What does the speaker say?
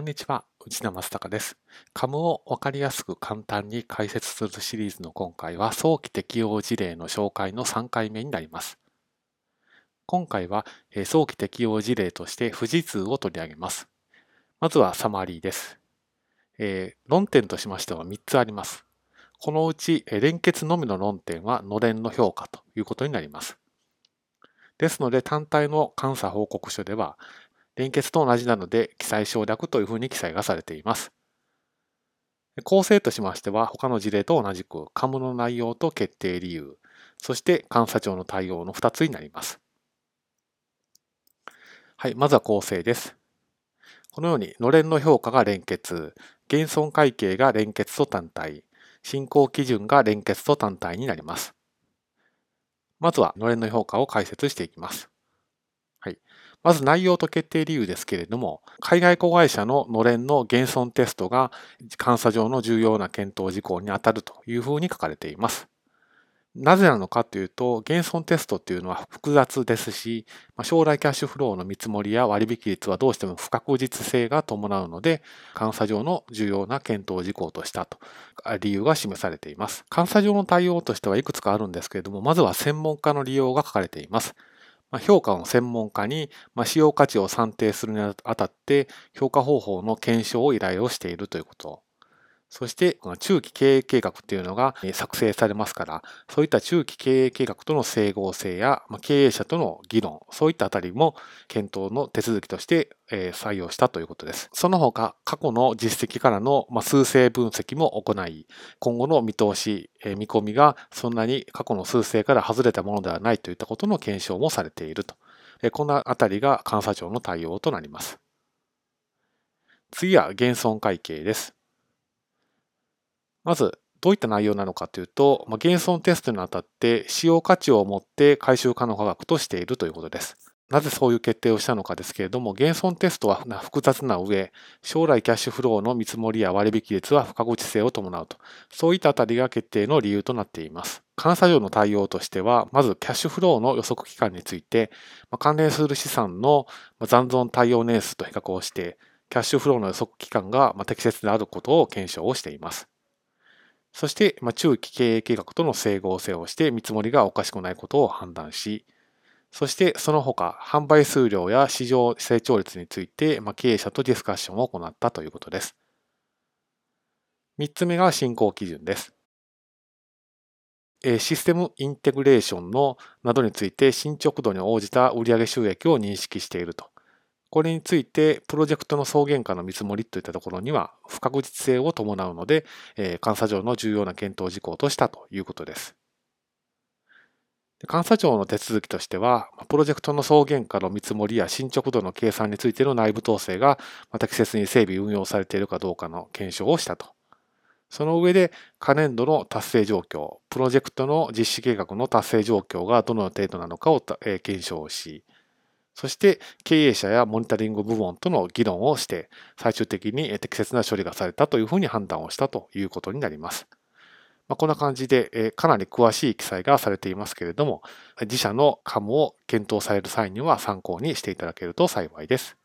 こんにちは、内田正孝です。カムをわかりやすく簡単に解説するシリーズの今回は早期適用事例の紹介の3回目になります。今回は早期適用事例として富士通を取り上げます。まずはサマリーです。えー、論点としましては3つあります。このうち連結のみの論点はのれんの評価ということになります。ですので単体の監査報告書では連結と同じなので記載省略というふうに記載がされています。構成としましては他の事例と同じくカムの内容と決定理由、そして監査庁の対応の2つになります。はい、まずは構成です。このように、のれんの評価が連結、減損会計が連結と単体、進行基準が連結と単体になります。まずは、のれんの評価を解説していきます。はい。まず内容と決定理由ですけれども、海外子会社ののれんの減損テストが監査上の重要な検討事項に当たるというふうに書かれています。なぜなのかというと、減損テストっていうのは複雑ですし、将来キャッシュフローの見積もりや割引率はどうしても不確実性が伴うので、監査上の重要な検討事項としたと理由が示されています。監査上の対応としてはいくつかあるんですけれども、まずは専門家の利用が書かれています。評価の専門家に使用価値を算定するにあたって評価方法の検証を依頼をしているということ。そして、この中期経営計画っていうのが作成されますから、そういった中期経営計画との整合性や、経営者との議論、そういったあたりも検討の手続きとして採用したということです。その他、過去の実績からの数勢分析も行い、今後の見通し、見込みがそんなに過去の数勢から外れたものではないといったことの検証もされていると。このあたりが監査庁の対応となります。次は減損会計です。まず、どういった内容なのかというと、まあ、減損テストにあたって使用価値を持って回収可能価格としているということです。なぜそういう決定をしたのかですけれども、減損テストは複雑な上、将来キャッシュフローの見積もりや割引率は不確実性を伴うと。そういったあたりが決定の理由となっています。監査上の対応としては、まずキャッシュフローの予測期間について、関連する資産の残存対応年数と比較をして、キャッシュフローの予測期間が適切であることを検証をしています。そして、ま中期経営計画との整合性をして見積もりがおかしくないことを判断し、そしてその他、販売数量や市場成長率について、ま経営者とディスカッションを行ったということです。3つ目が進行基準です。システムインテグレーションのなどについて進捗度に応じた売上収益を認識していると。これについて、プロジェクトの総原価の見積もりといったところには不確実性を伴うので、監査上の重要な検討事項としたということです。監査庁の手続きとしては、プロジェクトの総原価の見積もりや進捗度の計算についての内部統制が適切に整備運用されているかどうかの検証をしたと。その上で、可年度の達成状況、プロジェクトの実施計画の達成状況がどの程度なのかを検証し、そして経営者やモニタリング部門との議論をして、最終的に適切な処理がされたというふうに判断をしたということになります。まあ、こんな感じで、かなり詳しい記載がされていますけれども、自社のカムを検討される際には参考にしていただけると幸いです。